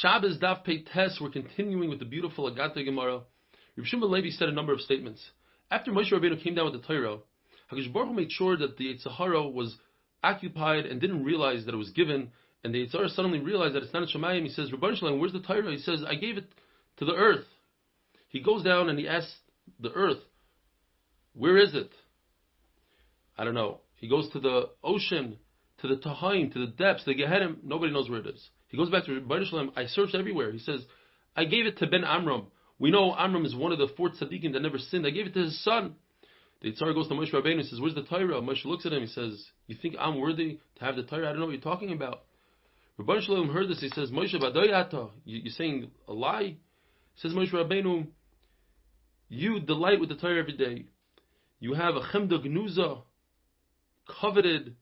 Shabbos Daf Pei Tes, we're continuing with the beautiful Agata Gemara. Rav Shimon Levi said a number of statements. After Moshe Rabbeinu came down with the Torah, Hakadosh Baruch Hu made sure that the Sahara was occupied and didn't realize that it was given, and the Yetzer Hara suddenly realized that it's not a Shemayim. He says, Ribono Shel Olam, where's the Torah? He says, I gave it to the earth. He goes down and he asks the earth, where is it? I don't know. He goes to the ocean, to the Tahaim, to the depths, the Gehenim. Nobody knows where it is. He goes back to Ribono Shel Olam. I searched everywhere. He says, I gave it to Ben Amram. We know Amram is one of the four tzaddikim that never sinned. I gave it to his son. The Yetzer Hara goes to Moshe Rabbeinu and says, Where's the Torah? Moshe looks at him. He says, You think I'm worthy to have the Torah? I don't know what you're talking about. Ribono Shel Olam heard this. He says, Moshe you're saying a lie? Says Moshe Rabbeinu, You delight with the Torah every day. You have a chemda gnuza, coveted,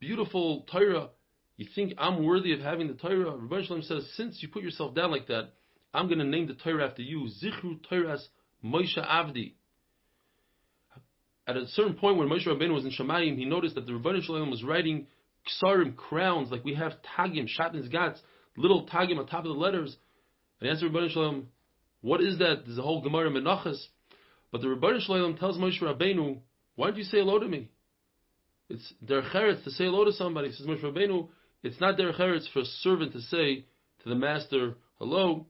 beautiful Torah. You think I'm worthy of having the Torah? Ribono Shel Olam says, Since you put yourself down like that, I'm going to name the Torah after you. Zichru Toras Moshe Avdi at a certain point when Moshe Rabbeinu was in Shemayim, he noticed that the Ribono Shel Olam was writing ksarim, crowns, like we have tagim, shatnez gats, little tagim on top of the letters. And he asked Ribono Shel Olam, what is that? There's a whole Gemara Menachos. But the Ribono Shel Olam tells Moshe Rabbeinu, why don't you say hello to me? It's eretz to say hello to somebody. He says Moshe Rabbeinu, it's not derech eretz for a servant to say to the master hello.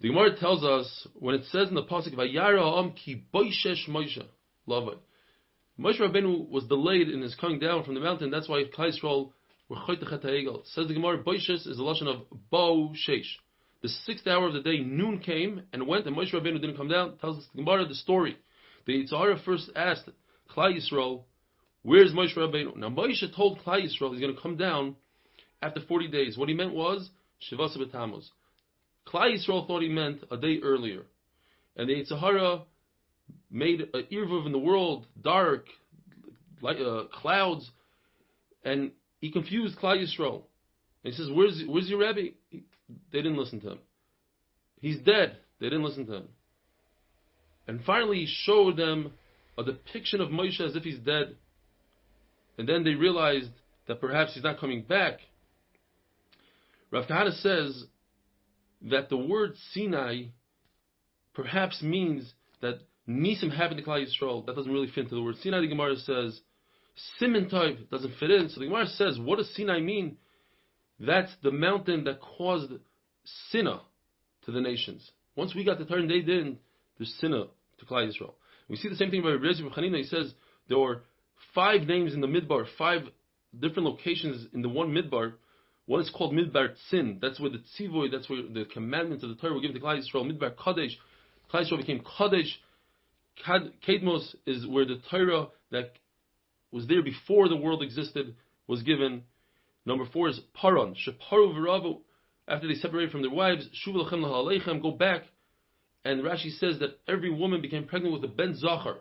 The Gemara tells us when it says in the pasuk Vayara Am Ki Boishesh Moshe Lavai. Moshe Rabbeinu was delayed in his coming down from the mountain. That's why Klal Yisrael were Choytechet Says the Gemara Boishesh is the lashon of Bo Shesh. The sixth hour of the day, noon came and went, and Moshe Rabbeinu didn't come down. Tells us the Gemara the story. The Yetzer Hara first asked Klal Yisrael, "Where's Moshe Rabbeinu?" Now Moshe told Klal Yisrael he's going to come down after forty days. What he meant was Shivasa B'Tammuz. Klal Yisrael thought he meant a day earlier. And the Yetzer Hara made an irvuv in the world, dark, like uh, clouds, and he confused Klal Yisrael. And he says, "Where's where's your Rebbe?" He, they didn't listen to him. He's dead. They didn't listen to him. And finally, he showed them a depiction of Moshe as if he's dead. And then they realized that perhaps he's not coming back. Rav Kahana says that the word Sinai perhaps means that Nisim happened to Klal Yisrael. That doesn't really fit into the word Sinai. The Gemara says Siman Tov doesn't fit in. So the Gemara says, what does Sinai mean? That's the mountain that caused Sinna to the nations. Once we got the turn they didn't, there's Sinna to Klal Yisrael. We see the same thing by Rebbe Chanina. He says there were five names in the Midbar, five different locations in the one Midbar what is called Midbar Tzin. That's where the tzivoy, that's where the commandments of the Torah were given to Klal Yisrael. Midbar Kadesh. Klal Yisrael became Kadesh. Kedmos is where the Torah that was there before the world existed was given. Number four is Paran. Sheparu v'ravu. After they separated from their wives, Shuv lachem go back. And Rashi says that every woman became pregnant with a ben zachar.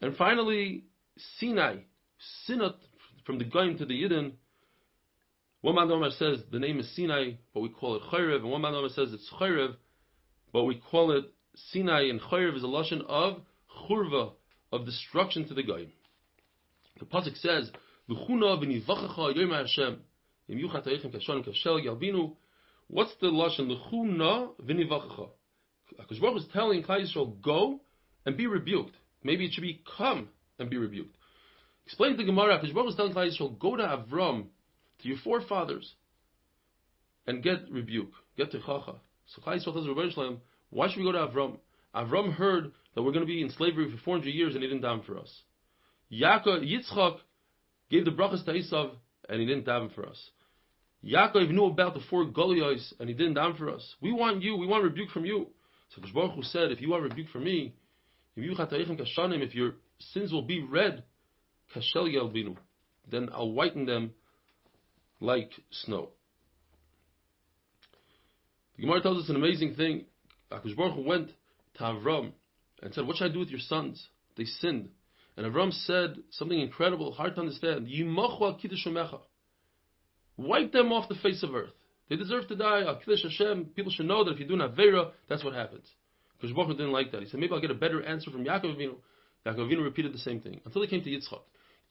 And finally, Sinai, Sinat, from the Goyim to the Yidden, one Mandomer says the name is Sinai, but we call it Chayrev, and one Mandomer says it's Chayrev, but we call it Sinai, and Chayrev is a lashon of Churva, of destruction to the guy. The pasuk says, "L'chuna v'nivachacha Hashem im yuchat ha'ichem kashanim kashel yalbinu." What's the lashon l'chuna v'nivachacha? Because Baruch is telling Klal Yisrael, "Go and be rebuked." Maybe it should be come and be rebuked. Explain to the Gemara. Because Baruch is telling Klal Yisrael, "Go to Avram to your forefathers and get rebuke, get techacha. So Chai Yisrael tells Rabbi why should we go to Avram? Avram heard that we're going to be in slavery for 400 years and he didn't daven for us. Yaakov, Yitzchak gave the brachas to Esav and he didn't daven for us. Yaakov knew about the four Galuyos and he didn't daven for us. We want you, we want rebuke from you. So Baruch Hu said, if you want rebuke from me, if your sins will be red, then I'll whiten them like snow. The Gemara tells us an amazing thing. HaKadosh Baruch went to Avram and said, What should I do with your sons? They sinned. And Avram said something incredible, hard to understand. Wipe them off the face of earth. They deserve to die. Hashem. People should know that if you do an Avera, that's what happens. Because Baruch didn't like that. He said, maybe I'll get a better answer from Yaakov Avinu. Yaakov Avinu repeated the same thing until he came to Yitzchak.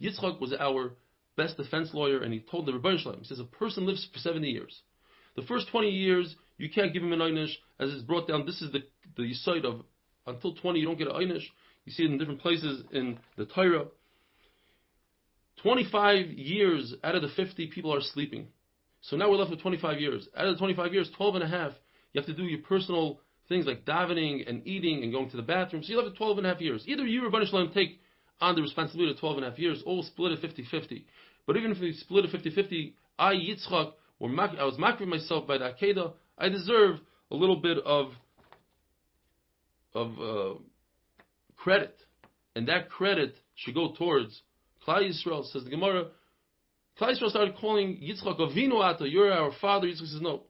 Yitzchak was our best defense lawyer, and he told the Ribono Shel Olam, he says, a person lives for 70 years. The first 20 years, you can't give him an einish, as is brought down. This is the, the site of, until 20, you don't get an einish. You see it in different places in the Torah. 25 years out of the 50 people are sleeping. So now we're left with 25 years. Out of the 25 years, 12 and a half, you have to do your personal things like davening and eating and going to the bathroom. So you have 12 and a half years. Either you or Ribono Shel Olam take on the responsibility of 12 and a half years, or split it 50-50. But even if we split it 50-50, I, Yitzchak, I was makriv myself by the Akedah, I deserve a little bit of of uh, credit. And that credit should go towards Klal Yisrael, says the Gemara. Klal Yisrael started calling Yitzchak Avinu Ata, you're our father. Yitzchak says, no.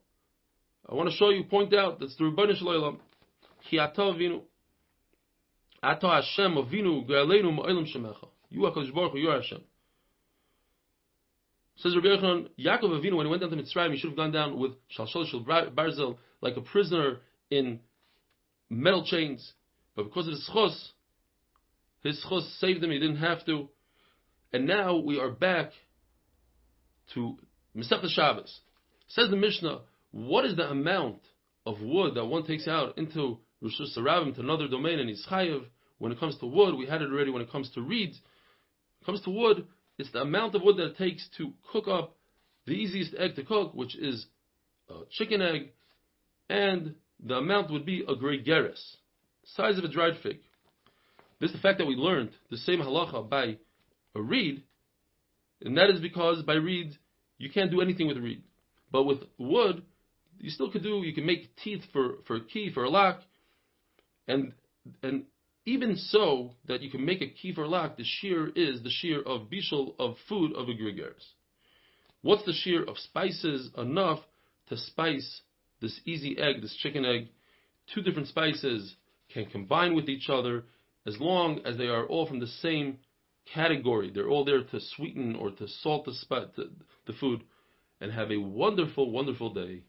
I want to show you, point out, that's the Ribono Shel Olam. Ki Ata Avinu. Ata Hashem Avinu Galeinu Ma'ilam Shemecha. You HaKadosh Baruch Hu, you are Hashem. Says Rabbi Yochanan, Yaakov Avinu, when he went down to Mitzrayim, he should have gone down with Shalshol Shal Barzel, like a prisoner in metal chains. But because of his chos, his chos saved him, he didn't have to. And now we are back to Masechta Shabbos. Says the Mishnah, what is the amount of wood that one takes out into Rosh Hashanah to another domain and he's chayiv? When it comes to wood, we had it already when it comes to reeds. It comes to wood, it's the amount of wood that it takes to cook up the easiest egg to cook, which is a chicken egg, and the amount would be a gregeres, size of a dried fig. This is the fact that we learned the same halacha by a reed, and that is because by reed you can't do anything with reed. But with wood, you still could do, you can make teeth for, for a key, for a lock, and and even so that you can make a key for a lock, the shiur is the shiur of bishul of food of a gregeres. What's the shiur of spices enough to spice this easy egg, this chicken egg? Two different spices can combine with each other as long as they are all from the same category. They're all there to sweeten or to salt the, the, the food and have a wonderful, wonderful day.